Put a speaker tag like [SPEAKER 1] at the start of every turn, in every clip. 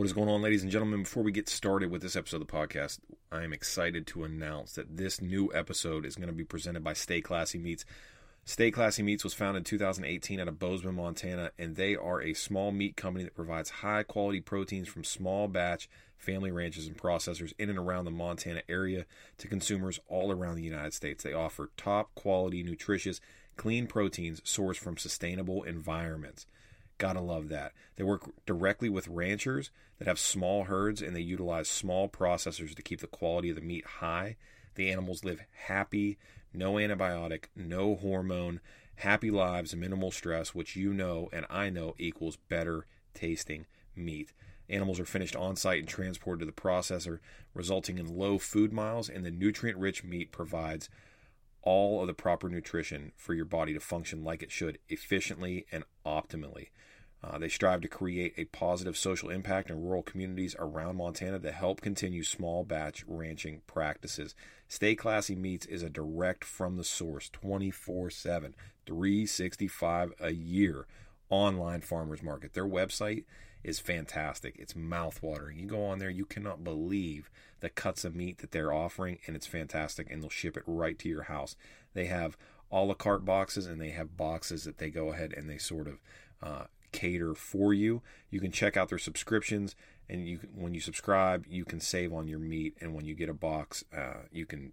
[SPEAKER 1] What is going on, ladies and gentlemen? Before we get started with this episode of the podcast, I am excited to announce that this new episode is going to be presented by Stay Classy Meats. Stay Classy Meats was founded in 2018 out of Bozeman, Montana, and they are a small meat company that provides high quality proteins from small batch family ranches and processors in and around the Montana area to consumers all around the United States. They offer top quality, nutritious, clean proteins sourced from sustainable environments. Gotta love that. They work directly with ranchers that have small herds and they utilize small processors to keep the quality of the meat high. The animals live happy, no antibiotic, no hormone, happy lives, minimal stress, which you know and I know equals better tasting meat. Animals are finished on site and transported to the processor, resulting in low food miles, and the nutrient rich meat provides all of the proper nutrition for your body to function like it should efficiently and optimally. Uh, they strive to create a positive social impact in rural communities around Montana to help continue small batch ranching practices. Stay Classy Meats is a direct from the source 24 7, 365 a year online farmers market. Their website is fantastic. It's mouthwatering. You go on there, you cannot believe the cuts of meat that they're offering, and it's fantastic. And they'll ship it right to your house. They have a la carte boxes, and they have boxes that they go ahead and they sort of uh, cater for you. You can check out their subscriptions, and you when you subscribe, you can save on your meat. And when you get a box, uh, you can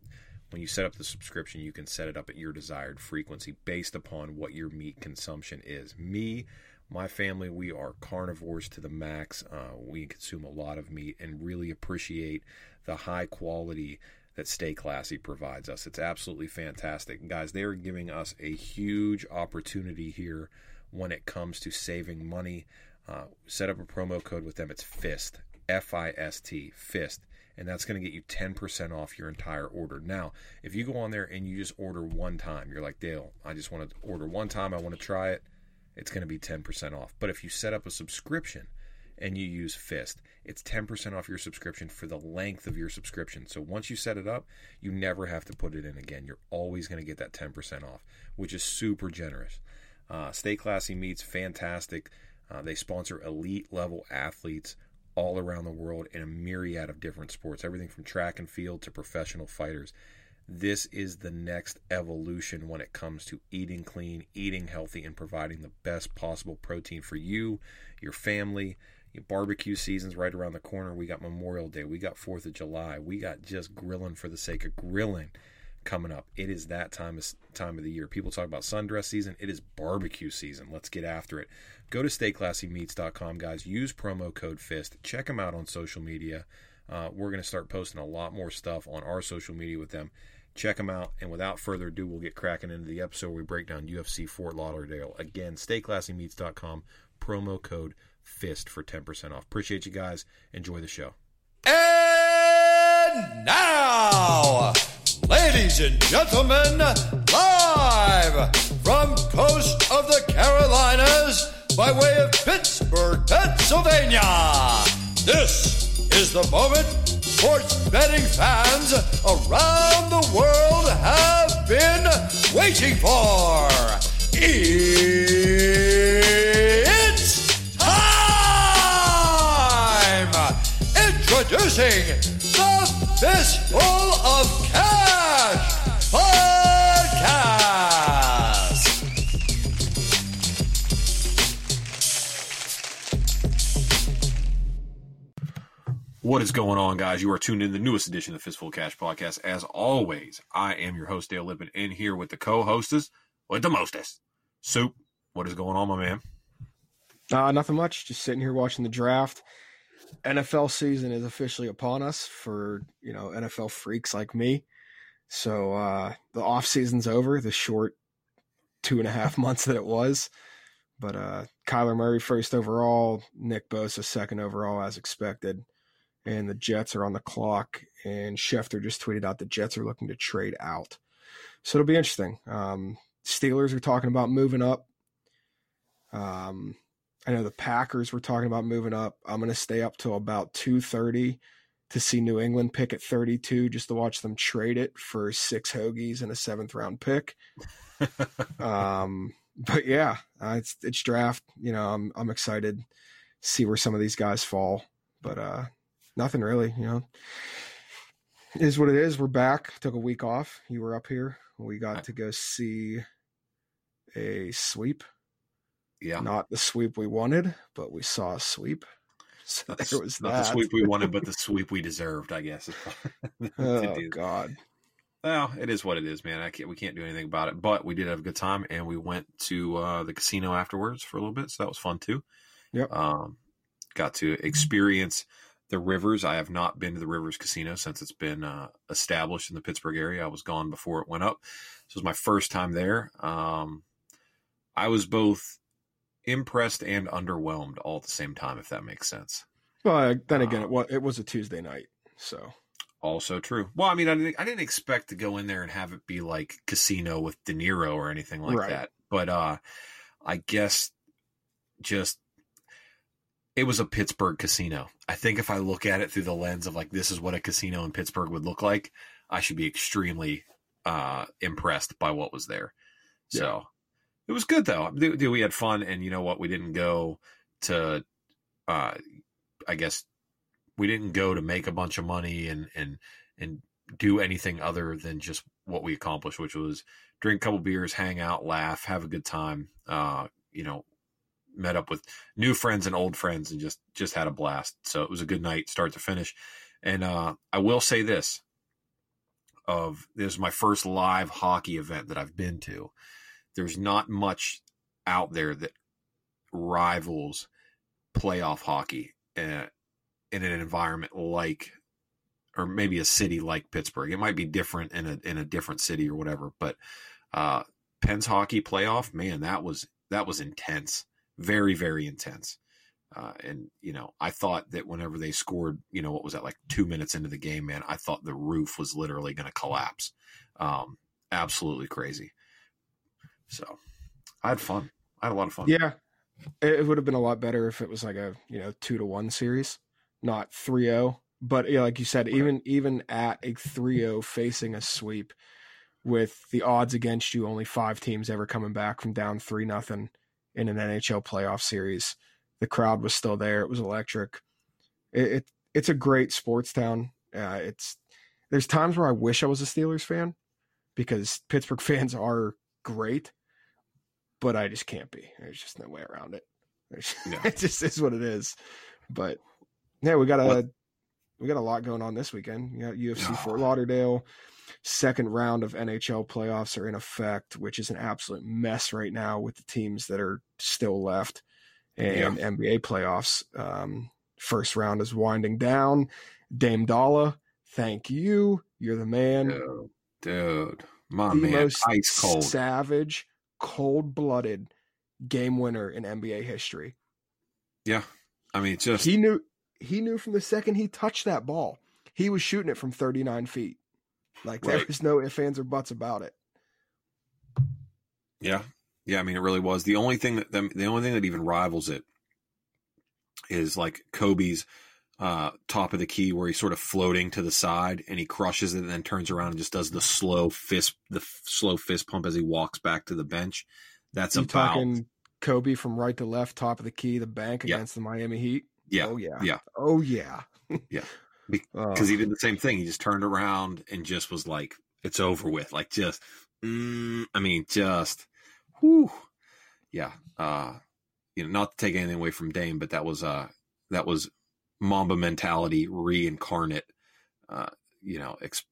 [SPEAKER 1] when you set up the subscription, you can set it up at your desired frequency based upon what your meat consumption is. Me, my family, we are carnivores to the max. Uh, we consume a lot of meat and really appreciate the high quality that Stay Classy provides us. It's absolutely fantastic. Guys, they are giving us a huge opportunity here when it comes to saving money. Uh, set up a promo code with them. It's FIST, F I S T, FIST. And that's going to get you 10% off your entire order. Now, if you go on there and you just order one time, you're like, Dale, I just want to order one time, I want to try it, it's going to be 10% off. But if you set up a subscription and you use FIST, it's 10% off your subscription for the length of your subscription. So once you set it up, you never have to put it in again. You're always going to get that 10% off, which is super generous. Uh, Stay Classy Meats fantastic. Uh, they sponsor elite level athletes all around the world in a myriad of different sports, everything from track and field to professional fighters. This is the next evolution when it comes to eating clean, eating healthy, and providing the best possible protein for you, your family. Your barbecue season's right around the corner. We got Memorial Day. We got 4th of July. We got just grilling for the sake of grilling coming up. It is that time of time of the year. People talk about sundress season. It is barbecue season. Let's get after it. Go to stayclassymeats.com, guys. Use promo code FIST. Check them out on social media. Uh, we're going to start posting a lot more stuff on our social media with them. Check them out. And without further ado, we'll get cracking into the episode where we break down UFC Fort Lauderdale. Again, stayclassymeats.com, promo code FIST for 10% off. Appreciate you guys. Enjoy the show.
[SPEAKER 2] And now. Ladies and gentlemen, live from coast of the Carolinas by way of Pittsburgh, Pennsylvania. This is the moment sports betting fans around the world have been waiting for. It's time! Introducing the Fistful of Podcast.
[SPEAKER 1] What is going on, guys? You are tuned in to the newest edition of the Fistful of Cash podcast. As always, I am your host, Dale Lippin, in here with the co-hostess with the mostest. Soup, what is going on, my man?
[SPEAKER 3] Uh, nothing much. Just sitting here watching the draft. NFL season is officially upon us for you know NFL freaks like me. So uh, the off season's over. The short two and a half months that it was. But uh, Kyler Murray first overall, Nick Bosa second overall as expected, and the Jets are on the clock. And Schefter just tweeted out the Jets are looking to trade out, so it'll be interesting. Um, Steelers are talking about moving up. Um, I know the Packers were talking about moving up. I'm going to stay up till about 2:30 to see New England pick at 32 just to watch them trade it for six hoagies and a seventh round pick. um, but yeah, uh, it's it's draft. You know, I'm I'm excited to see where some of these guys fall, but uh, nothing really. You know, it is what it is. We're back. Took a week off. You were up here. We got to go see a sweep.
[SPEAKER 1] Yeah,
[SPEAKER 3] Not the sweep we wanted, but we saw a sweep. So there was
[SPEAKER 1] not
[SPEAKER 3] that.
[SPEAKER 1] the sweep we wanted, but the sweep we deserved, I guess.
[SPEAKER 3] Oh God.
[SPEAKER 1] Well, it is what it is, man. I can't. We can't do anything about it. But we did have a good time, and we went to uh, the casino afterwards for a little bit, so that was fun too.
[SPEAKER 3] Yep.
[SPEAKER 1] Um, got to experience the Rivers. I have not been to the Rivers Casino since it's been uh, established in the Pittsburgh area. I was gone before it went up. This was my first time there. Um, I was both impressed and underwhelmed all at the same time, if that makes sense.
[SPEAKER 3] Well, then again,
[SPEAKER 1] Um,
[SPEAKER 3] it was it was a Tuesday night, so
[SPEAKER 1] Also true. Well, I mean, I didn't, I didn't expect to go in there and have it be like Casino with De Niro or anything like
[SPEAKER 3] Right.
[SPEAKER 1] that. But uh, I guess just it was a Pittsburgh casino. I think if I look at it through the lens of like this is what a casino in Pittsburgh would look like, I should be extremely uh, impressed by what was there. So it was good though. We had fun, and you know what? We didn't go to, uh, I guess, we didn't go to make a bunch of money and and and do anything other than just what we accomplished, which was drink a couple beers, hang out, laugh, have a good time. Uh, you know, met up with new friends and old friends, and just just had a blast. So it was a good night, start to finish. And uh, I will say this: of this is my first live hockey event that I've been to. There's not much out there that rivals playoff hockey uh, in an environment like, or maybe a city like Pittsburgh. It might be different in a in a different city or whatever, but uh, Penn's hockey playoff, man, that was that was intense, very very intense. Uh, and you know, I thought that whenever they scored, you know, what was that like two minutes into the game, man? I thought the roof was literally going to collapse. Um, absolutely crazy. So, I had fun. I had a lot of fun.
[SPEAKER 3] yeah, it, would have been a lot better if it was like a you know two to one series, not 3-0. But yeah, like you said, even even at a 3-0 facing a sweep, with the odds against you, only five teams ever coming back from down three nothing in an NHL playoff series. The crowd was still there. It was electric. It, it it's a great sports town. Uh, it's there's times where I wish I was a Steelers fan because Pittsburgh fans are great, but I just can't be. There's just no way around it.
[SPEAKER 1] Yeah.
[SPEAKER 3] it just is what it is. But yeah, we got a
[SPEAKER 1] What-
[SPEAKER 3] we got a lot going on this weekend. You got UFC
[SPEAKER 1] Oh.
[SPEAKER 3] Fort Lauderdale. Second round of NHL playoffs are in effect, which is an absolute mess right now with the teams that are still left. And NBA playoffs. Um, first round is winding down. Dame Dolla, thank you. You're the man
[SPEAKER 1] Dude, dude, my
[SPEAKER 3] the
[SPEAKER 1] man, ice cold.
[SPEAKER 3] savage, cold blooded game winner in NBA history.
[SPEAKER 1] Yeah, I mean, just
[SPEAKER 3] He knew he knew from the second he touched that ball, he was shooting it from 39 feet. Like there was no ifs, ands, or buts about it.
[SPEAKER 1] Yeah, yeah. I mean, it really was. The only thing that the only thing that even rivals it is like Kobe's uh, top of the key, where he's sort of floating to the side and he crushes it, and then turns around and just does the slow fist, the f- slow fist pump as he walks back to the bench. That's
[SPEAKER 3] You
[SPEAKER 1] about
[SPEAKER 3] talking Kobe from right to left, top of the key, the bank
[SPEAKER 1] Yeah.
[SPEAKER 3] against the Miami Heat.
[SPEAKER 1] yeah,
[SPEAKER 3] Oh yeah.
[SPEAKER 1] yeah.
[SPEAKER 3] Oh yeah.
[SPEAKER 1] Yeah. Be-
[SPEAKER 3] Oh,
[SPEAKER 1] because he did the same thing. He just turned around and just was like, "It's over with." Like just, mm, I mean, just, whew, yeah. Uh, you know, not to take anything away from Dame, but that was uh, that was Mamba mentality reincarnate. Uh, you know, ex-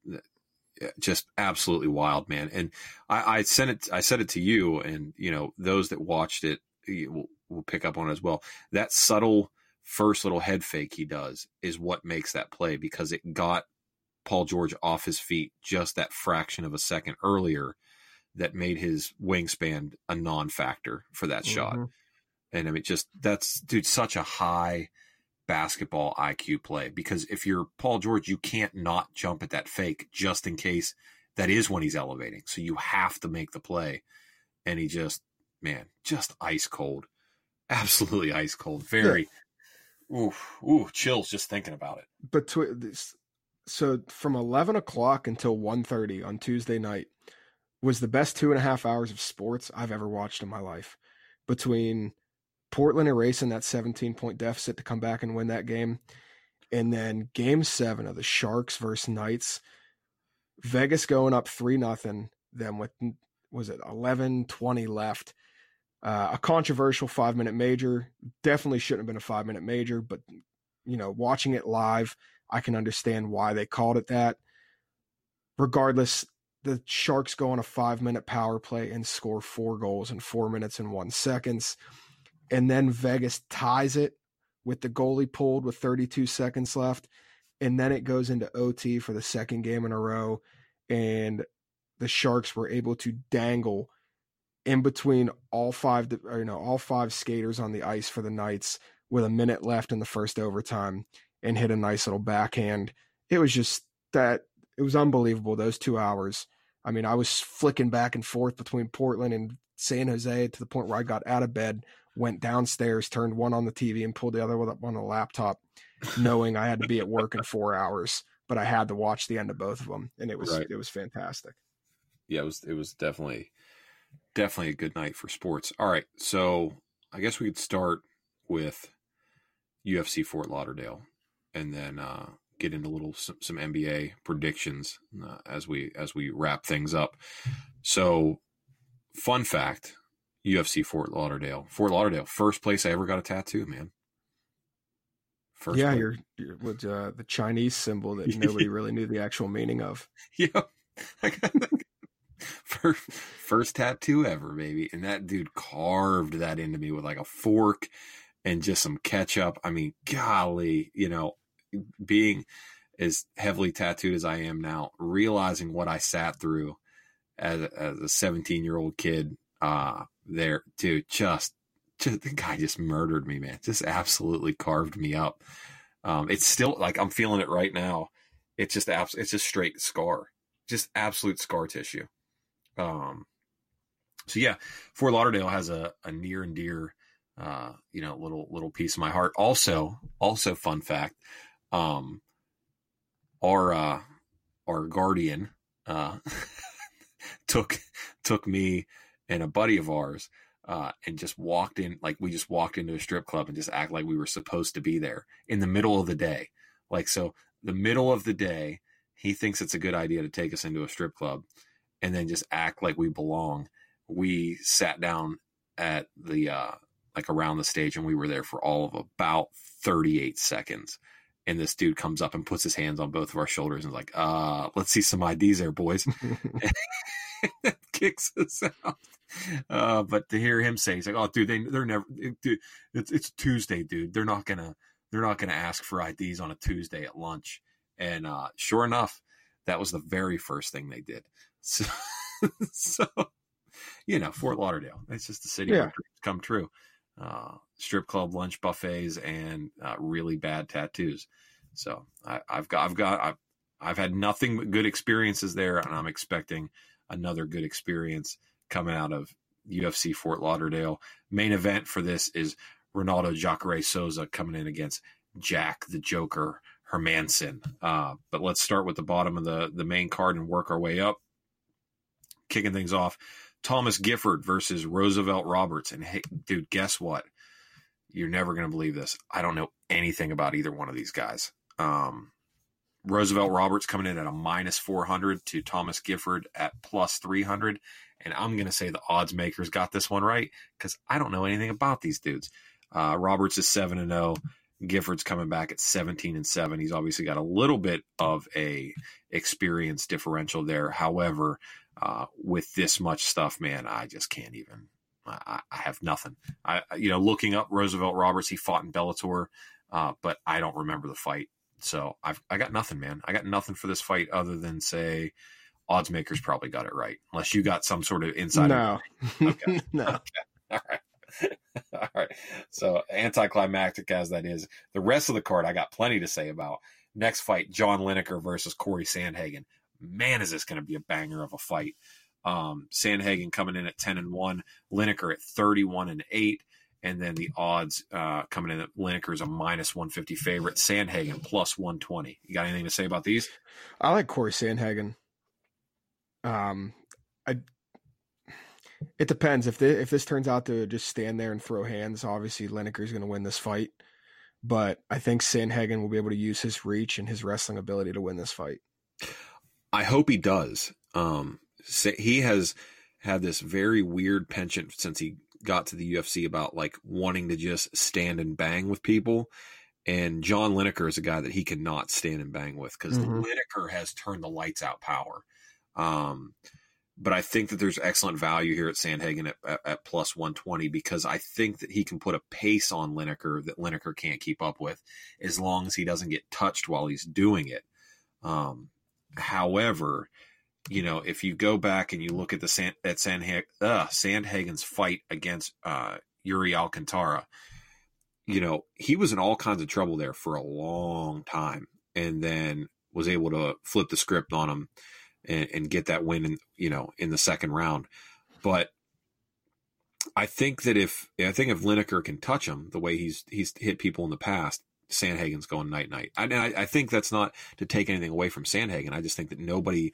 [SPEAKER 1] just absolutely wild, man. And I, I sent it. I said it to you, and you know, those that watched it will, will pick up on it as well. That subtle first little head fake he does is what makes that play because it got Paul George off his feet just that fraction of a second earlier that made his wingspan a non-factor for that mm-hmm. shot. And I mean, just that's dude, such a high basketball IQ play because if you're Paul George, you can't not jump at that fake just in case that is when he's elevating. So you have to make the play. And he just, man, just ice cold, absolutely ice cold. Very, yeah. ooh, ooh, chills just thinking about it.
[SPEAKER 3] Between this, so from 11 o'clock until 1.30 on Tuesday night was the best two and a half hours of sports I've ever watched in my life. Between Portland erasing that 17 point deficit to come back and win that game. And then game seven of the Sharks versus Knights, Vegas going up 3 nothing. Then with, was it 11 20 left? Uh, a controversial five minute major. Definitely shouldn't have been a five minute major, but, you know, watching it live, I can understand why they called it that. Regardless, the Sharks go on a five minute power play and score four goals in four minutes and one seconds and then Vegas ties it with the goalie pulled with 32 seconds left. And then it goes into OT for the second game in a row. And the Sharks were able to dangle in between all five, or, you know, all five skaters on the ice for the Knights with a minute left in the first overtime and hit a nice little backhand. It was just that it was unbelievable those two hours. I mean, I was flicking back and forth between Portland and San Jose to the point where I got out of bed went downstairs, turned one on the TV, and pulled the other one up on the laptop, knowing I had to be at work in four hours. But I had to watch the end of both of them, and it was right. it was fantastic.
[SPEAKER 1] Yeah, it was it was definitely definitely a good night for sports. All right, so I guess we could start with UFC Fort Lauderdale, and then uh, get into a little some, some NBA predictions uh, as we as we wrap things up. So, fun fact: UFC Fort Lauderdale. Fort Lauderdale, first place I ever got a tattoo, man.
[SPEAKER 3] First yeah, you're, you're with uh, the Chinese symbol that nobody really knew the actual meaning of.
[SPEAKER 1] Yeah, first first tattoo ever, baby, and that dude carved that into me with like a fork and just some ketchup. I mean, golly, you know, being as heavily tattooed as I am now, realizing what I sat through as, as a 17 year old kid, uh, there, dude. Just, just the guy just murdered me, man. Just absolutely carved me up. Um, it's still like I'm feeling it right now. It's just abs- it's just straight scar, just absolute scar tissue. Um, so yeah, Fort Lauderdale has a, a near and dear, uh, you know, little little piece of my heart. Also, also fun fact, um, our uh, our guardian uh, took took me and a buddy of ours uh, and just walked in like we just walked into a strip club and just act like we were supposed to be there in the middle of the day. Like so the middle of the day he thinks it's a good idea to take us into a strip club and then just act like we belong. We sat down at the uh like around the stage and we were there for all of about 38 seconds. And this dude comes up and puts his hands on both of our shoulders and is like uh let's see some ids there boys kicks us out uh, but to hear him say, he's like, "Oh, dude, they they're never, dude, it's it's Tuesday, dude. They're not gonna they're not gonna ask for IDs on a Tuesday at lunch." And uh, sure enough, that was the very first thing they did. So, so you know, Fort Lauderdale, it's just the city yeah. come true. Uh, strip club lunch buffets and uh, really bad tattoos. So I, have got, I've got, I've, I've had nothing but good experiences there, and I'm expecting another good experience coming out of UFC Fort Lauderdale. Main event for this is Ronaldo Jacare Souza coming in against Jack the Joker Hermansson. Uh, but let's start with the bottom of the, the main card and work our way up. Kicking things off, Thomas Gifford versus Roosevelt Roberts. And hey, dude, guess what? You're never going to believe this. I don't know anything about either one of these guys. Um, Roosevelt Roberts coming in at a minus 400 to Thomas Gifford at plus 300. And I'm going to say the odds makers got this one right because I don't know anything about these dudes. Uh, Roberts is 7 and 0. Gifford's coming back at 17 and 7. He's obviously got a little bit of a experience differential there. However, uh, with this much stuff, man, I just can't even. I, I, have nothing. I, you know, looking up Roosevelt Roberts, he fought in Bellator, uh, but I don't remember the fight. So I've I got nothing, man. I got nothing for this fight other than say odds makers probably got it right, unless you got some sort of inside.
[SPEAKER 3] No,
[SPEAKER 1] okay.
[SPEAKER 3] no.
[SPEAKER 1] Okay. All right. All right. So anticlimactic as that is, the rest of the card I got plenty to say about. Next fight, John Lineker versus Corey Sandhagen. Man, is this going to be a banger of a fight. Um, Sandhagen coming in at 10 and 1, Lineker at 31 and 8, and then the odds uh, coming in at Lineker is a minus 150 favorite, Sandhagen plus 120. You got anything to say about these?
[SPEAKER 3] I like Corey Sandhagen. Um, I it depends if they, if this turns out to just stand there and throw hands. Obviously, Lineker is going to win this fight, but I think Sandhagen will be able to use his reach and his wrestling ability to win this fight.
[SPEAKER 1] I hope he does. Um, he has had this very weird penchant since he got to the UFC about like wanting to just stand and bang with people. And John Lineker is a guy that he cannot stand and bang with because mm-hmm. Lineker has turned the lights out power. Um, but I think that there's excellent value here at Sandhagen at, at, at, plus 120 because I think that he can put a pace on Lineker that Lineker can't keep up with as long as he doesn't get touched while he's doing it. Um, however, you know, if you go back and you look at the San, at Sandha- uh, Sandhagen's fight against uh, Iuri Alcantara, you know, he was in all kinds of trouble there for a long time and then was able to flip the script on him and, and get that win in you know in the second round. But I think that if I think if Lineker can touch him the way he's he's hit people in the past, Sandhagen's going night night. I, I, I think that's not to take anything away from Sandhagen. I just think that nobody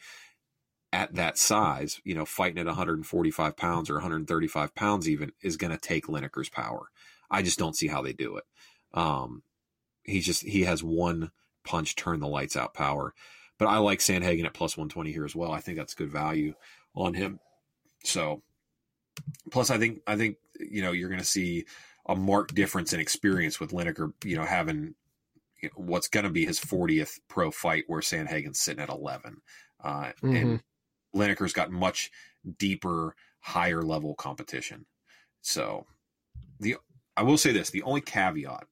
[SPEAKER 1] at that size, you know, fighting at 145 pounds or 135 pounds even, is going to take Lineker's power. I just don't see how they do it. Um, he's just he has one punch turn the lights out power. But I like Sandhagen at plus 120 here as well. I think that's good value on him. So, plus I think I think you know you're going to see a marked difference in experience with Lineker. You know, having what's going to be his 40th pro fight, where Sandhagen's sitting at 11, uh, mm-hmm. and Lineker's got much deeper, higher level competition. So, the I will say this: the only caveat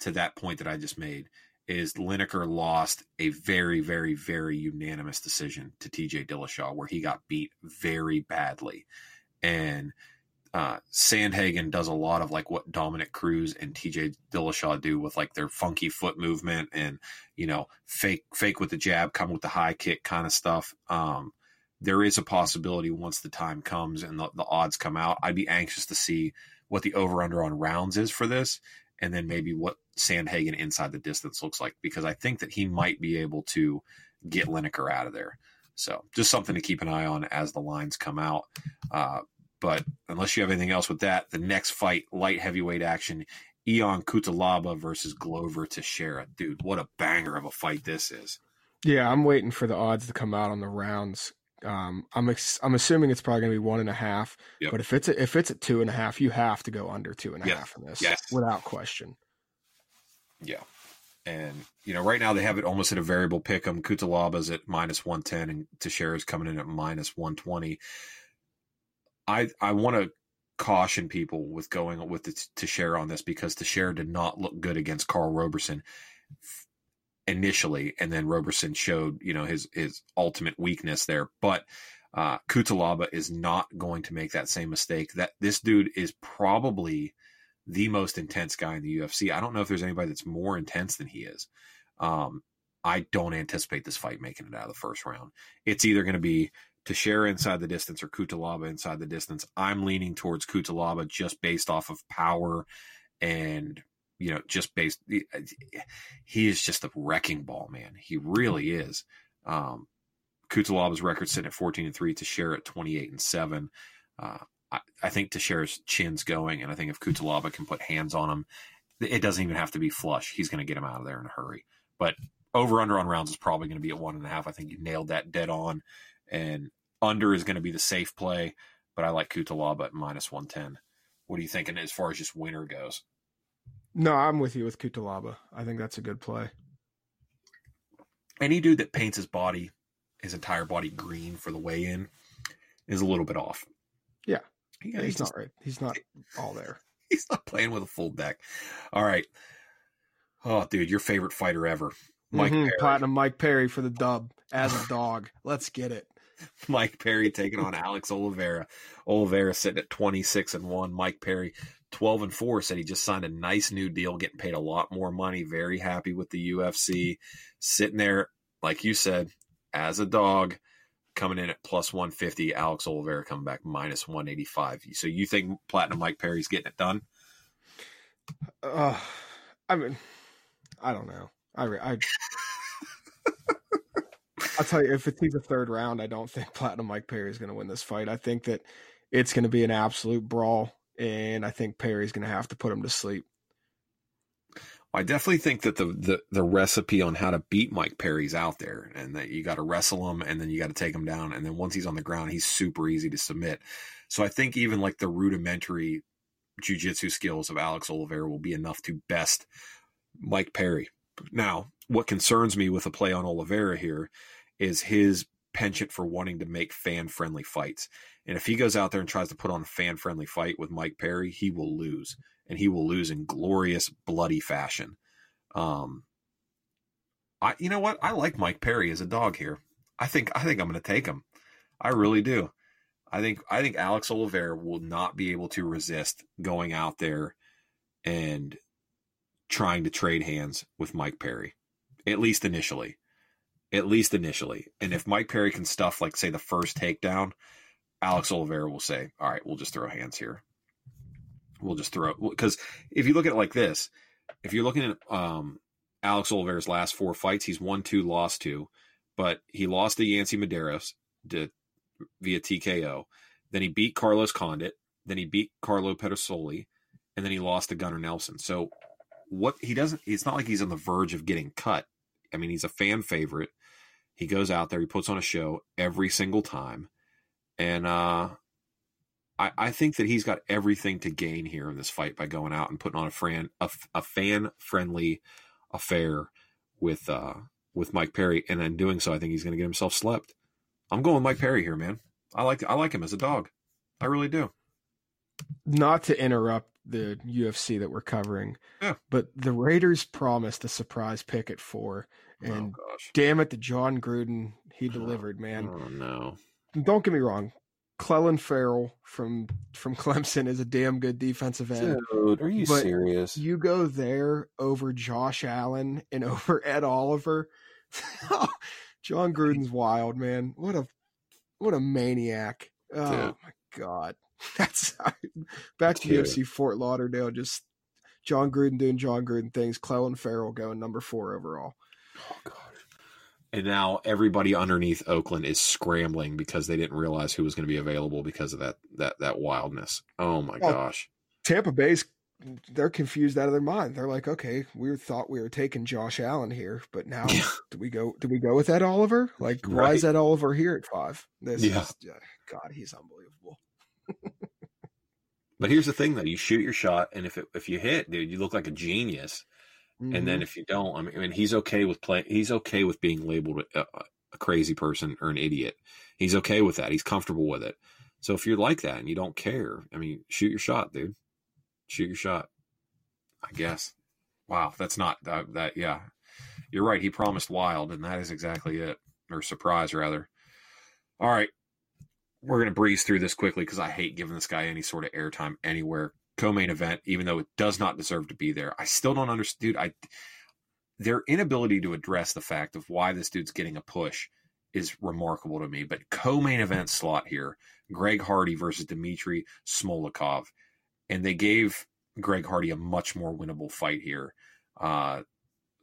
[SPEAKER 1] to that point that I just made is Lineker lost a very, very, very unanimous decision to TJ Dillashaw, where he got beat very badly. And uh, Sandhagen does a lot of like what Dominick Cruz and TJ Dillashaw do with like their funky foot movement and you know fake fake with the jab, come with the high kick kind of stuff. Um, there is a possibility once the time comes and the, the odds come out, I'd be anxious to see what the over under on rounds is for this and then maybe what Sandhagen inside the distance looks like because I think that he might be able to get Lineker out of there. So just something to keep an eye on as the lines come out. Uh, but unless you have anything else with that, the next fight, light heavyweight action, Ion Cutelaba versus Glover Teixeira. Dude, what a banger of a fight this is.
[SPEAKER 3] Yeah, I'm waiting for the odds to come out on the rounds um, I'm ex- I'm assuming it's probably going to be one and a half. Yep. But if it's a, if it's at two and a half, you have to go under two and a half in this,
[SPEAKER 1] yes.
[SPEAKER 3] without question.
[SPEAKER 1] Yeah, and you know right now they have it almost at a variable pick. Um, Cutelaba's at minus one ten, and Teixeira's coming in at minus one twenty. I I want to caution people with going with the Teixeira on this because Teixeira did not look good against Karl Roberson initially, and then Roberson showed you know his his ultimate weakness there. But uh, Cutelaba is not going to make that same mistake. That this dude is probably the most intense guy in the UFC. I don't know if there's anybody that's more intense than he is. Um, I don't anticipate this fight making it out of the first round. It's either going to be Teixeira inside the distance or Cutelaba inside the distance. I'm leaning towards Cutelaba just based off of power and you know, just based, he is just a wrecking ball, man. He really is. Um, Cutelaba's record sitting at 14 and 3, Teixeira at 28 and 7. Uh, I, I, think Teixeira's chin's going, and I think if Cutelaba can put hands on him, it doesn't even have to be flush. He's going to get him out of there in a hurry. But over under on rounds is probably going to be at one and a half. I think you nailed that dead on. And under is going to be the safe play, but I like Cutelaba at minus 110. What are you thinking as far as just winner goes?
[SPEAKER 3] No, I'm with you with Cutelaba. I think that's a good play.
[SPEAKER 1] Any dude that paints his body, his entire body green for the weigh in, is a little bit off.
[SPEAKER 3] Yeah.
[SPEAKER 1] Yeah,
[SPEAKER 3] he's,
[SPEAKER 1] he's,
[SPEAKER 3] not
[SPEAKER 1] just-
[SPEAKER 3] right. He's not all there.
[SPEAKER 1] he's not playing with a full deck. All right. Oh, dude, your favorite fighter ever. Mike
[SPEAKER 3] Mhm,
[SPEAKER 1] Perry.
[SPEAKER 3] Platinum Mike Perry for the dub as a dog. Let's get it.
[SPEAKER 1] Mike Perry taking on Alex Oliveira. Oliveira sitting at 26 and 1. Mike Perry 12 and 4 said he just signed a nice new deal, getting paid a lot more money. Very happy with the UFC. Sitting there, like you said, as a dog, coming in at plus 150. Alex Oliveira coming back minus 185. So you think Platinum Mike Perry's getting it done?
[SPEAKER 3] Uh, I mean, I don't know. I, I I'll tell you, if it's a third round, I don't think Platinum Mike Perry is going to win this fight. I think that it's going to be an absolute brawl, and I think Perry's going to have to put him to sleep.
[SPEAKER 1] I definitely think that the, the the recipe on how to beat Mike Perry's out there, and that you got to wrestle him, and then you got to take him down, and then once he's on the ground, he's super easy to submit. So I think even like the rudimentary jujitsu skills of Alex Oliveira will be enough to best Mike Perry. Now, what concerns me with the play on Oliveira here is his penchant for wanting to make fan friendly fights. And if he goes out there and tries to put on a fan friendly fight with Mike Perry, he will lose. And he will lose in glorious, bloody fashion. Um, I, you know what? I like Mike Perry as a dog here. I think, I think I'm going to take him. I really do. I think, I think Alex Oliveira will not be able to resist going out there and trying to trade hands with Mike Perry, at least initially. At least initially. And if Mike Perry can stuff, like, say, the first takedown, Alex Oliveira will say, All right, we'll just throw hands here. We'll just throw because if you look at it like this, if you're looking at um, Alex Oliveira's last four fights, he's won two, lost two, but he lost to Yancy Medeiros to, via TKO. Then he beat Carlos Condit. Then he beat Carlo Pedersoli, and then he lost to Gunnar Nelson. So what he doesn't, it's not like he's on the verge of getting cut. I mean, he's a fan favorite. He goes out there, he puts on a show every single time, and uh, I, I think that he's got everything to gain here in this fight by going out and putting on a fan a, a fan friendly affair with uh, with Mike Perry, and in doing so, I think he's going to get himself slept. I'm going with Mike Perry here, man. I like I like him as a dog. I really do.
[SPEAKER 3] Not to interrupt the UFC that we're covering,
[SPEAKER 1] Yeah.
[SPEAKER 3] but the Raiders promised a surprise pick at four, Oh, and
[SPEAKER 1] oh gosh.
[SPEAKER 3] damn it, the Jon Gruden he delivered, man.
[SPEAKER 1] Oh no.
[SPEAKER 3] Don't get me wrong, Clelin Ferrell from from Clemson is a damn good defensive end.
[SPEAKER 1] Dude, are you
[SPEAKER 3] But
[SPEAKER 1] serious?
[SPEAKER 3] You go there over Josh Allen and over Ed Oliver. Jon Gruden's wild, man. What a what a maniac. Oh my god. That's back to
[SPEAKER 1] Dude.
[SPEAKER 3] UFC Fort Lauderdale. Just Jon Gruden doing Jon Gruden things. Clelin Ferrell going number four overall.
[SPEAKER 1] Oh. And now everybody underneath Oakland is scrambling because they didn't realize who was going to be available because of that that that wildness. Oh my
[SPEAKER 3] Oh.
[SPEAKER 1] gosh.
[SPEAKER 3] Tampa Bay's they're confused out of their mind. They're like, okay, we thought we were taking Josh Allen here, but now
[SPEAKER 1] Yeah.
[SPEAKER 3] do we go? Do we go with that Oliver? Like, why is that Oliver here at five? This
[SPEAKER 1] Yeah.
[SPEAKER 3] is yeah, God, he's unbelievable.
[SPEAKER 1] But here's the thing though, you shoot your shot and if it, if you hit, dude, you look like a genius. And
[SPEAKER 3] Mm-hmm.
[SPEAKER 1] then if you don't, I mean, I mean he's okay with play he's okay with being labeled a, a crazy person or an idiot. He's okay with that. He's comfortable with it. So if you're like that and you don't care, I mean, shoot your shot, dude. Shoot your shot. I guess. Wow, that's not that, that yeah. You're right. He promised wild and that is exactly it. Or surprise rather. All right. We're going to breeze through this quickly because I hate giving this guy any sort of airtime anywhere. Co-main event, even though it does not deserve to be there. I still don't understand. Dude, I their inability to address the fact of why this dude's getting a push is remarkable to me. But co-main event slot here: Greg Hardy versus Dmitry Smoliakov, and they gave Greg Hardy a much more winnable fight here. Uh,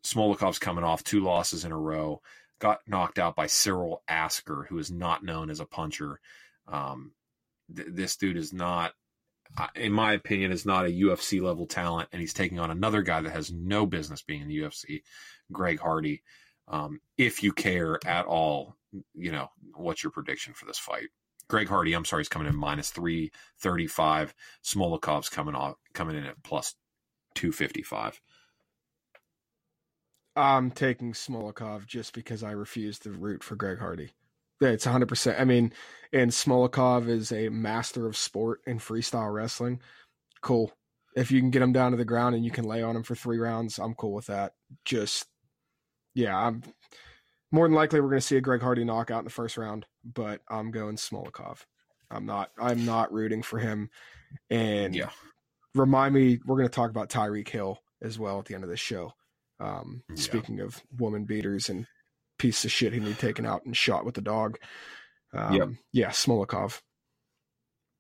[SPEAKER 1] Smoliakov's coming off two losses in a row, got knocked out by Cyril Asker, who is not known as a puncher. Um, th- this dude is not, in my opinion, is not a UFC level talent, and he's taking on another guy that has no business being in the UFC, Greg Hardy. Um, if you care at all, you know, what's your prediction for this fight? Greg Hardy, I'm sorry, is coming in minus three thirty five. Smoliakov's coming off coming in at plus 255.
[SPEAKER 3] I'm taking Smoliakov just because I refuse to root for Greg Hardy. Yeah, It's 100%. I mean, and Smoliakov is a master of sport in freestyle wrestling. Cool. If you can get him down to the ground and you can lay on him for three rounds, I'm cool with that. Just, yeah, I'm more than likely we're going to see a Greg Hardy knockout in the first round, but I'm going Smoliakov. I'm not. I'm not rooting for him. And
[SPEAKER 1] Yeah.
[SPEAKER 3] remind me, we're going to talk about Tyreek Hill as well at the end of this show. Um,
[SPEAKER 1] Yeah.
[SPEAKER 3] Speaking of woman beaters and piece of shit he need taken out and shot with the dog. Um,
[SPEAKER 1] Yep.
[SPEAKER 3] Yeah, Smoliakov.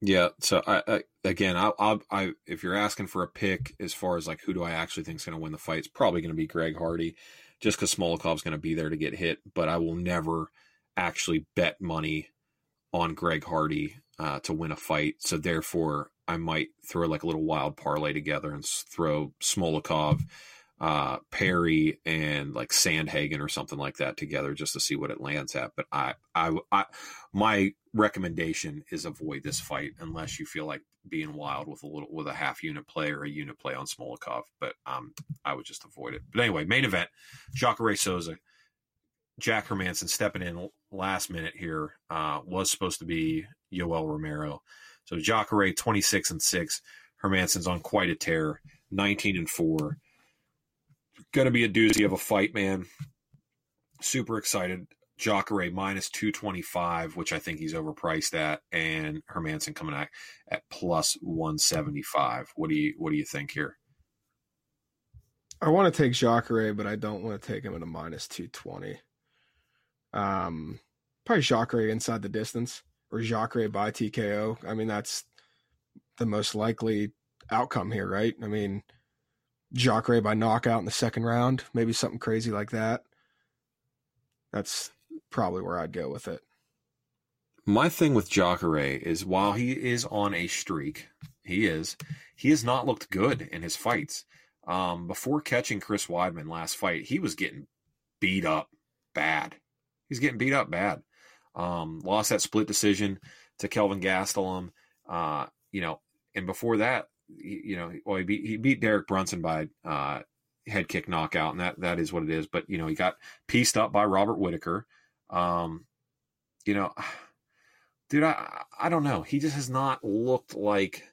[SPEAKER 1] Yeah. So I, I again, I, I, I, if you're asking for a pick as far as like who do I actually think is going to win the fight, it's probably going to be Greg Hardy, just because Smoliakov's going to be there to get hit. But I will never actually bet money on Greg Hardy uh, to win a fight. So therefore, I might throw like a little wild parlay together and throw Smoliakov, uh, Perry, and like Sandhagen or something like that together just to see what it lands at. But I, I, I my recommendation is avoid this fight unless you feel like being wild with a little with a half unit play or a unit play on Smoliakov. But um, I would just avoid it. But anyway, main event: Jacare Souza, Jack Hermansson stepping in last minute here. Uh, was supposed to be Yoel Romero. So Jacare twenty six and six. Hermansson's on quite a tear, nineteen and four. To be a doozy of a fight, man. Super excited. Jacare minus 225, which I think he's overpriced at, and Hermansson coming out at plus 175. What do you what do you think here?
[SPEAKER 3] I want to take Jacare, but I don't want to take him at a minus 220. Um, probably Jacare inside the distance or Jacare by TKO. I mean, that's the most likely outcome here, right? I mean, Jacare by knockout in the second round, maybe something crazy like that. That's probably where I'd go with it.
[SPEAKER 1] My thing with Jacare is while he is on a streak, he is, he has not looked good in his fights. Um, before catching Chris Weidman last fight, he was getting beat up bad. He's getting beat up bad. Um, lost that split decision to Kelvin Gastelum. Uh, you know, and before that, you, know, well, he beat, he beat Derek Brunson by uh, head kick knockout, and that that is what it is. But you know, he got pieced up by Robert Whitaker. Um, you know, dude, I I don't know. He just has not looked like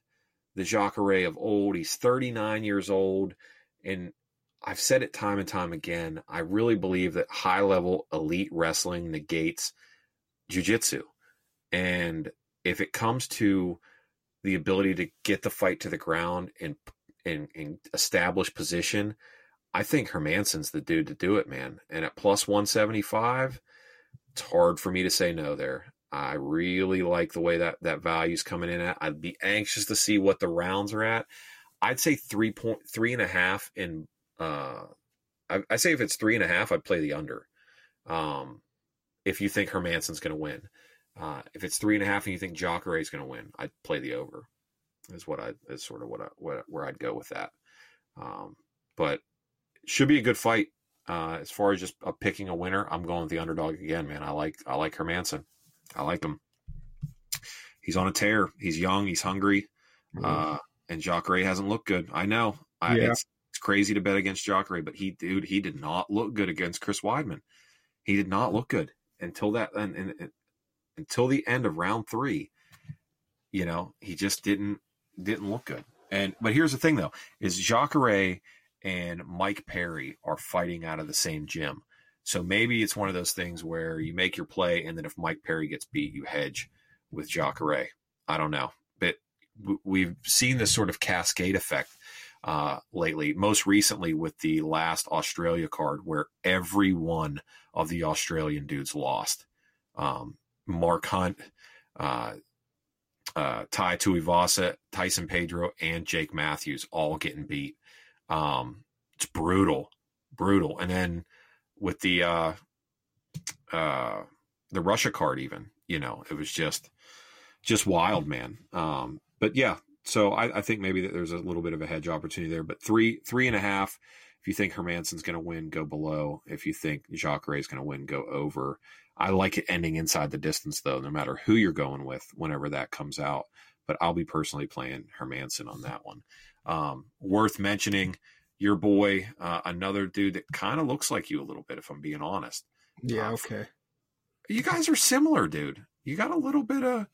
[SPEAKER 1] the Jacare of old. He's 39 years old, and I've said it time and time again. I really believe that high level elite wrestling negates jujitsu, and if it comes to the ability to get the fight to the ground and and, and establish position, I think Hermansson's the dude to do it, man. And at plus 175, it's hard for me to say no there. I really like the way that that value's coming in at. I'd be anxious to see what the rounds are at. I'd say three point three and a half in. Uh, I, I say if it's three and a half, I'd play the under. Um, if you think Hermansson's going to win, uh, if it's three and a half and you think Jacare is going to win, I'd play the over. Is what I is sort of what I what where I'd go with that. Um, but should be a good fight. Uh, as far as just uh, picking a winner, I'm going with the underdog again, man. I like I like Hermansson. I like him. He's on a tear. He's young. He's hungry. Uh, and Jacare hasn't looked good. I know. I,
[SPEAKER 3] Yeah.
[SPEAKER 1] it's, it's crazy to bet against Jacare, but he, dude, he did not look good against Chris Weidman. He did not look good until that, and, and, and until the end of round three. You know, he just didn't didn't look good. And but here's the thing though: is Jacare and Mike Perry are fighting out of the same gym. So maybe it's one of those things where you make your play, and then if Mike Perry gets beat, you hedge with Jacare. I don't know, but we've seen this sort of cascade effect uh, lately. Most recently with the last Australia card, where every one of the Australian dudes lost. Um, Mark Hunt, uh, uh, Tai Tuivasa, Tyson Pedro, and Jake Matthews all getting beat. Um, it's brutal, brutal. And then with the uh, uh, the Russia card, even you know, it was just just wild, man. Um, but yeah, so I, I think maybe that there's a little bit of a hedge opportunity there. But three three and a half. If you think Hermansson's going to win, go below. If you think Jacare is going to win, go over. I like it ending inside the distance, though, no matter who you're going with, whenever that comes out. But I'll be personally playing Hermansson on that one. Um, worth mentioning, your boy, uh, another dude that kind of looks like you a little bit, if I'm being honest.
[SPEAKER 3] Yeah,
[SPEAKER 1] Uh,
[SPEAKER 3] okay.
[SPEAKER 1] You guys are similar, dude. You got a little bit of, a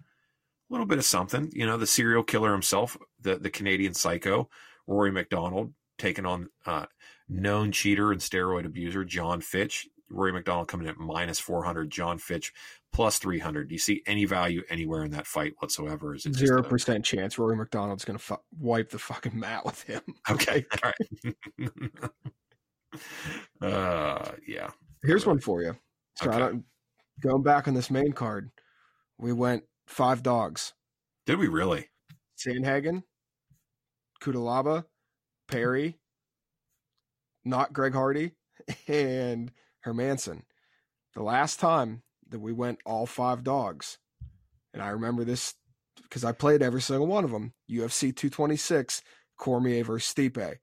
[SPEAKER 1] little bit of something. You know, the serial killer himself, the the Canadian psycho, Rory MacDonald, taking on uh, known cheater and steroid abuser Jon Fitch. Rory MacDonald coming in at minus 400, Jon Fitch plus 300. Do you see any value anywhere in that fight whatsoever? Is it just
[SPEAKER 3] Zero
[SPEAKER 1] a-
[SPEAKER 3] percent chance Rory MacDonald's going to fu- wipe the fucking mat with him.
[SPEAKER 1] Okay. All right. uh, yeah.
[SPEAKER 3] Here's one for you. So
[SPEAKER 1] Okay.
[SPEAKER 3] going back on this main card, we went five dogs:
[SPEAKER 1] Did we really?
[SPEAKER 3] Sandhagen, Cutelaba, Perry, not Greg Hardy, and Hermansson. The last time that we went all five dogs, and I remember this because I played every single one of them. UFC 226, Cormier versus Stipe,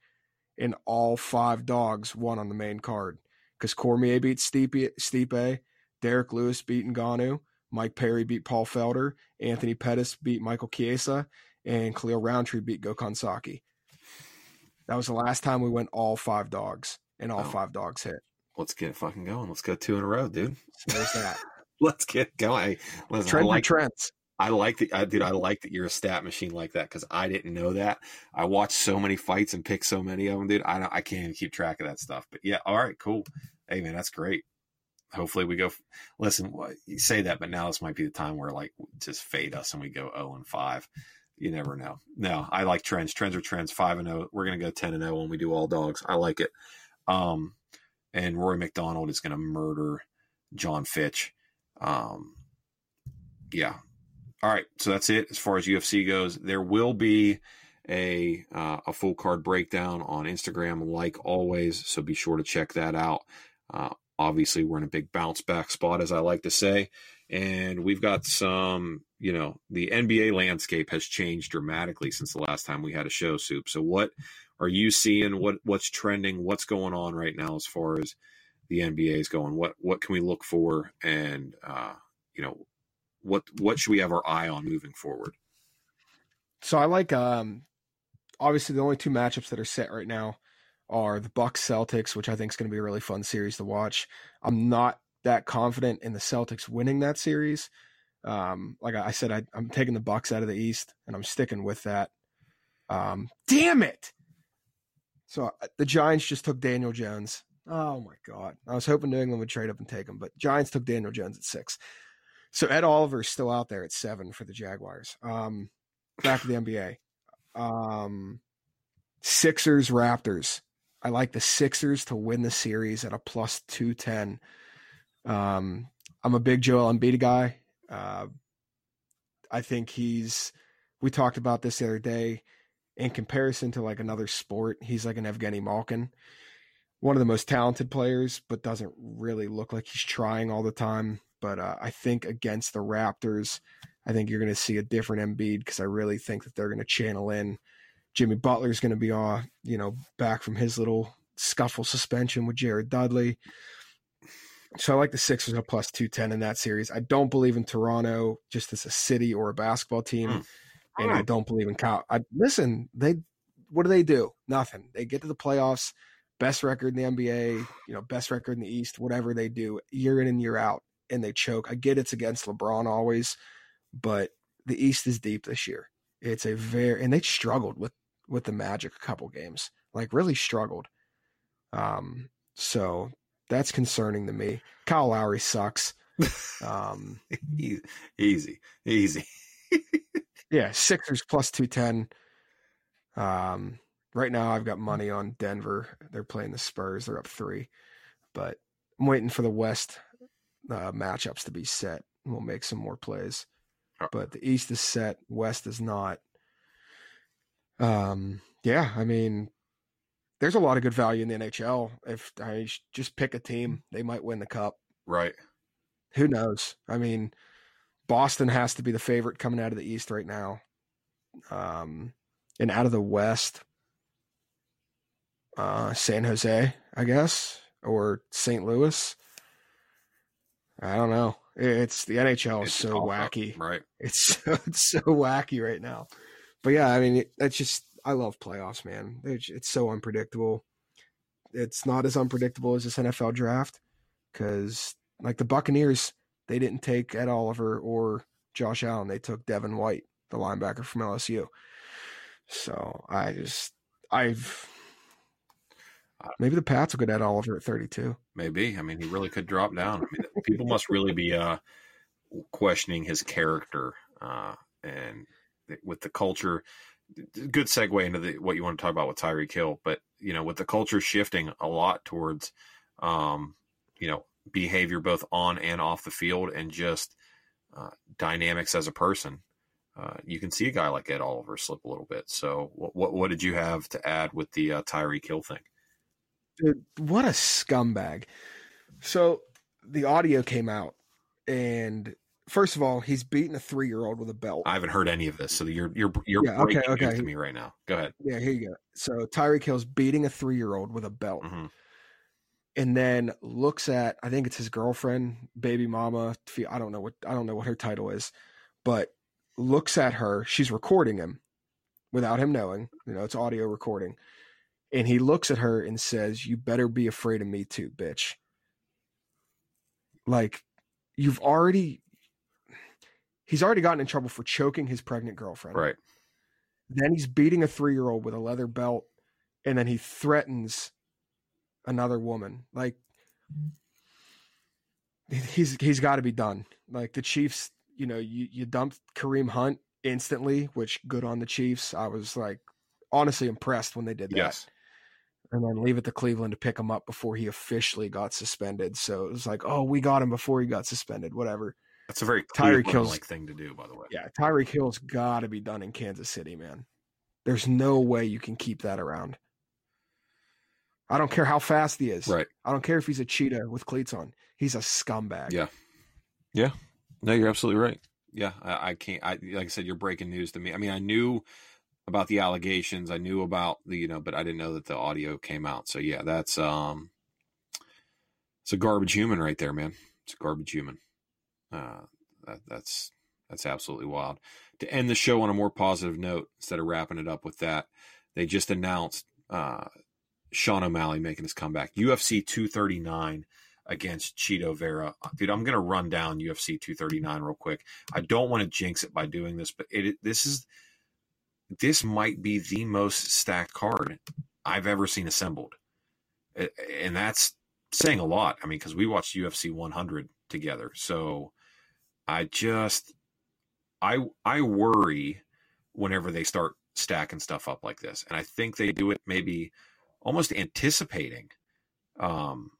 [SPEAKER 3] and all five dogs won on the main card because Cormier beat Stipe, Stipe, Derek Lewis beat Ngannou, Mike Perry beat Paul Felder, Anthony Pettis beat Michael Chiesa, and Khalil Rountree beat Gokhan Saki. That was the last time we went all five dogs, and all
[SPEAKER 1] Oh.
[SPEAKER 3] five dogs hit.
[SPEAKER 1] Let's get fucking going. Let's go two in a row, dude.
[SPEAKER 3] So there's that.
[SPEAKER 1] Let's get going. Listen, I
[SPEAKER 3] Trend
[SPEAKER 1] like
[SPEAKER 3] trends.
[SPEAKER 1] I like that, I, dude. I like that you're a stat machine like that because I didn't know that. I watched so many fights and picked so many of them, dude. I don't, I can't even keep track of that stuff. But yeah, all right, cool. Hey, man, that's great. Hopefully, we go. Listen, you say that, but now this might be the time where like just fade us and we go zero and five. You never know. No, I like trends. Trends are trends. Five and zero. We're gonna go ten and zero when we do all dogs. I like it. Um, and Rory MacDonald is gonna murder Jon Fitch. Um, yeah, all right, so that's it as far as UFC goes. There will be a uh, a full card breakdown on Instagram, like always. So be sure to check that out. Uh, obviously, we're in a big bounce back spot, as I like to say, and we've got some. You know, the NBA landscape has changed dramatically since the last time we had a show, Soup. So, what are you seeing? What what's trending? What's going on right now as far as the NBA is going? What what can we look for? And uh, you know, what what should we have our eye on moving forward?
[SPEAKER 3] So I like um obviously the only two matchups that are set right now are the Bucks Celtics, which I think is going to be a really fun series to watch. I'm not that confident in the Celtics winning that series. Um, like I said, I, I'm taking the Bucks out of the East, and I'm sticking with that. Um, damn it! So uh, the Giants just took Daniel Jones. Oh my god! I was hoping New England would trade up and take him, but Giants took Daniel Jones at six. So Ed Oliver is still out there at seven for the Jaguars. Um, back to the NBA. Um, Sixers Raptors. I like the Sixers to win the series at a plus two ten. Um, I'm a big Joel Embiid guy. Uh, I think he's. We talked about this the other day. In comparison to like another sport, he's like an Evgeny Malkin, one of the most talented players, but doesn't really look like he's trying all the time. But uh, I think against the Raptors, I think you're going to see a different Embiid because I really think that they're going to channel in. Jimmy Butler's going to be, uh, you know, back from his little scuffle suspension with Jared Dudley. So I like the Sixers a plus 210 in that series. I don't believe in Toronto just as a city or a basketball team.
[SPEAKER 1] Hmm.
[SPEAKER 3] And I don't believe in Cal. I listen, they what do they do? Nothing. They get to the playoffs, best record in the NBA, you know, best record in the East, whatever they do, year in and year out, and they choke. I get it's against LeBron always, but the East is deep this year. It's a very and they struggled with with the Magic a couple games, like really struggled. Um, so that's concerning to me. Kyle Lowry sucks. Um,
[SPEAKER 1] easy, easy.
[SPEAKER 3] yeah, Sixers plus two ten. Um, right now I've got money on Denver. They're playing the Spurs. They're up three, but I'm waiting for the West uh, matchups to be set. We'll make some more plays. But the East is set. West is not. Um, yeah, I mean, there's a lot of good value in the NHL. If I just pick a team, they might win the cup.
[SPEAKER 1] Right.
[SPEAKER 3] Who knows? I mean, Boston has to be the favorite coming out of the East right now. Um, and out of the West, uh, San Jose, I guess, or St. Louis. I don't know. It's the NHL is
[SPEAKER 1] It's
[SPEAKER 3] so
[SPEAKER 1] all up,
[SPEAKER 3] wacky.
[SPEAKER 1] Right.
[SPEAKER 3] It's so, it's so wacky right now. But yeah, I mean, that's just I love playoffs, man. It's, so unpredictable. It's not as unpredictable as this NFL draft because, like the Buccaneers, they didn't take Ed Oliver or Josh Allen. They took Devin White, the linebacker from LSU. So I just, I've maybe the Pats will get Ed Oliver at 32.
[SPEAKER 1] Maybe. I mean, he really could drop down. I mean, people must really be uh, questioning his character uh, and with the culture. Good segue into the, what you want to talk about with Tyreek Hill, but you know, with the culture shifting a lot towards, um, you know, behavior both on and off the field, and just uh, dynamics as a person. Uh, you can see a guy like Ed Oliver slip a little bit. So, what what, what did you have to add with the uh, Tyreek Hill thing?
[SPEAKER 3] Dude, what a scumbag! So the audio came out, and first of all, he's beating a three year old with a belt.
[SPEAKER 1] I haven't heard any of this, so you're you're you're
[SPEAKER 3] Yeah,
[SPEAKER 1] breaking news
[SPEAKER 3] okay.
[SPEAKER 1] to me right now. Go ahead.
[SPEAKER 3] Yeah, here you go. So Tyreek Hill's beating a three year old with a belt,
[SPEAKER 1] hmm
[SPEAKER 3] and then looks at I think it's his girlfriend, baby mama. I don't know what I don't know what her title is, but looks at her. She's recording him without him knowing. You know, it's audio recording, and he looks at her and says, "You better be afraid of me too, bitch." Like, you've already. He's already gotten in trouble for choking his pregnant girlfriend.
[SPEAKER 1] Right.
[SPEAKER 3] Then he's beating a three year old with a leather belt, and then he threatens another woman. Like he's he's got to be done. Like the Chiefs, you know, you you dumped Kareem Hunt instantly, which good on the Chiefs. I was like honestly impressed when they did that.
[SPEAKER 1] Yes.
[SPEAKER 3] And then leave it to Cleveland to pick him up before he officially got suspended. So it was like, oh, we got him before he got suspended. Whatever.
[SPEAKER 1] That's a very
[SPEAKER 3] Tyreek
[SPEAKER 1] Cleveland
[SPEAKER 3] Hill's-
[SPEAKER 1] like thing to do, by the way.
[SPEAKER 3] Yeah, Tyreek Hill's got to be done in Kansas City, man. There's no way you can keep that around. I don't care how fast he is.
[SPEAKER 1] Right.
[SPEAKER 3] I don't care if he's a cheetah with cleats on. He's a scumbag.
[SPEAKER 1] Yeah. Yeah. No, you're absolutely right. Yeah, I, I can't. I like I said, you're breaking news to me. I mean, I knew about the allegations. I knew about the you know, but I didn't know that the audio came out. So yeah, that's um, it's a garbage human right there, man. It's a garbage human. Uh, that, that's that's absolutely wild. To end the show on a more positive note, instead of wrapping it up with that, they just announced uh, Sean O'Malley making his comeback. UFC 239 against Chito Vera. Dude, I'm going to run down UFC 239 real quick. I don't want to jinx it by doing this, but it this is this might be the most stacked card I've ever seen assembled. And that's saying a lot. I mean, cuz we watched UFC 100 together. So I just I I worry whenever they start stacking stuff up like this. And I think they do it maybe almost anticipating um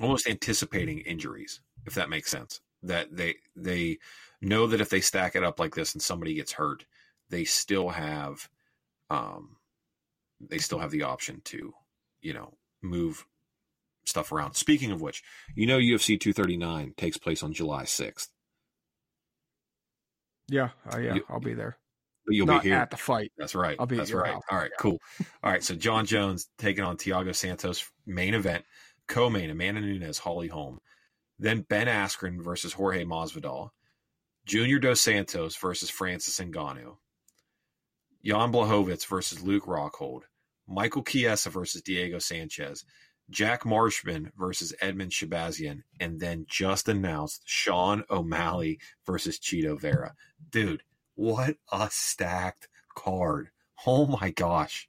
[SPEAKER 1] almost anticipating injuries, if that makes sense. That they they know that if they stack it up like this and somebody gets hurt, they still have um they still have the option to, you know, move stuff around. Speaking of which, you know UFC 239 takes place on July 6th.
[SPEAKER 3] Yeah. Oh, yeah.
[SPEAKER 1] You-
[SPEAKER 3] I'll be there.
[SPEAKER 1] But you'll
[SPEAKER 3] Not
[SPEAKER 1] be here.
[SPEAKER 3] at the fight.
[SPEAKER 1] That's right.
[SPEAKER 3] I'll be
[SPEAKER 1] That's right.
[SPEAKER 3] house.
[SPEAKER 1] All right,
[SPEAKER 3] Yeah.
[SPEAKER 1] cool. All right, so Jon Jones taking on Thiago Santos main event, co-main Amanda Nunes, Holly Holm. Then Ben Askren versus Jorge Masvidal. Junior Dos Santos versus Francis Ngannou. Jan Blachowicz versus Luke Rockhold. Michael Chiesa versus Diego Sanchez. Jack Marshman versus Edmen Shahbazyan. And then just announced Sean O'Malley versus Chito Vera. Dude, what a stacked card. Oh my gosh.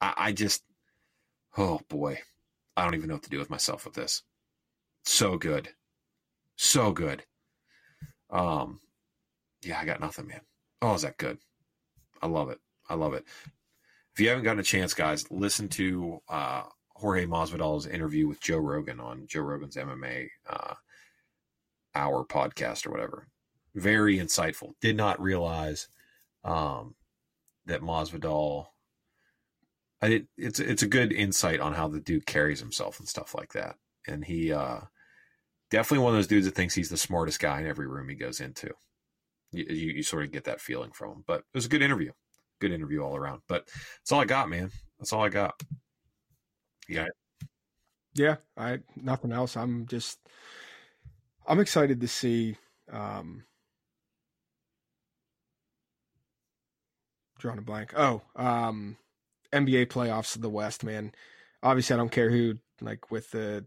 [SPEAKER 1] I, I just, oh boy. I don't even know what to do with myself with this. So good. So good. Um, yeah, I got nothing, man. Oh, is that good? I love it. I love it. If you haven't gotten a chance, guys, listen to uh, Jorge Masvidal's interview with Joe Rogan on Joe Rogan's MMA uh, Hour podcast or whatever. Very insightful. Did not realize um, that Masvidal. I did, it's it's a good insight on how the dude carries himself and stuff like that. And he uh, definitely one of those dudes that thinks he's the smartest guy in every room he goes into. You, you, you sort of get that feeling from him. But it was a good interview. Good interview all around. But that's all I got, man. That's all I got. Yeah,
[SPEAKER 3] Yeah. I nothing else. I'm just I'm excited to see um drawing a blank. Oh, um, NBA playoffs of the West, man. Obviously, I don't care who. Like with the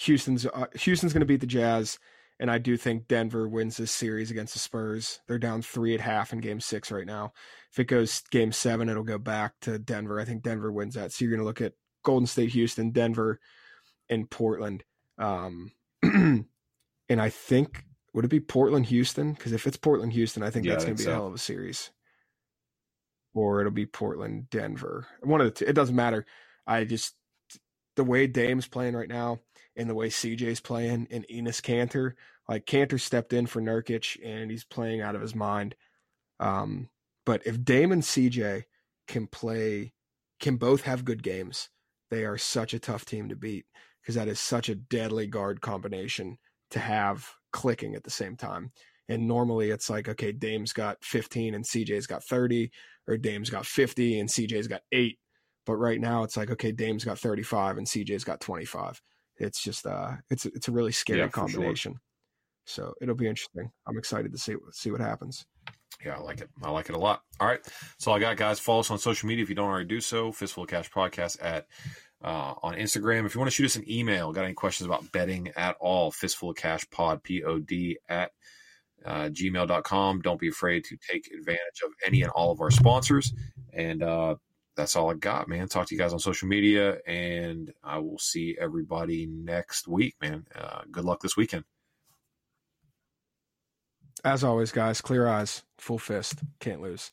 [SPEAKER 3] Houston's uh, Houston's going to beat the Jazz, and I do think Denver wins this series against the Spurs. They're down three at half in Game Six right now. If it goes Game Seven, it'll go back to Denver. I think Denver wins that. So you're going to look at Golden State, Houston, Denver, and Portland. Um, and I think would it be Portland, Houston? Because if it's Portland, Houston, I think
[SPEAKER 1] Yeah,
[SPEAKER 3] that's going to be a hell of a series. Or it'll be Portland, Denver. One of the two. It doesn't matter. I just the way Dame's playing right now, and the way CJ's playing, and Enes Kanter. Like Cantor stepped in for Nurkic, and he's playing out of his mind. Um, but if Dame and CJ can play, can both have good games, they are such a tough team to beat because that is such a deadly guard combination to have clicking at the same time. And normally it's like, okay, Dame's got 15 and CJ's got 30, or Dame's got 50 and CJ's got eight. But right now it's like, okay, Dame's got 35 and CJ's got 25. It's just, uh, it's it's a really scary
[SPEAKER 1] Yeah, for sure.
[SPEAKER 3] combination. So it'll be interesting. I'm excited to see see what happens.
[SPEAKER 1] Yeah, I like it. I like it a lot. All right. So I got guys. Follow us on social media if you don't already do so. Fistful of Cash Podcast at uh, on Instagram. If you want to shoot us an email, got any questions about betting at all, fistful of cash pod P O D at uh, gmail.com. Don't be afraid to take advantage of any and all of our sponsors. And uh, that's all I got, man. Talk to you guys on social media, and I will see everybody next week, man. Uh, good luck this weekend.
[SPEAKER 3] As always, guys, clear eyes, full fist, can't lose.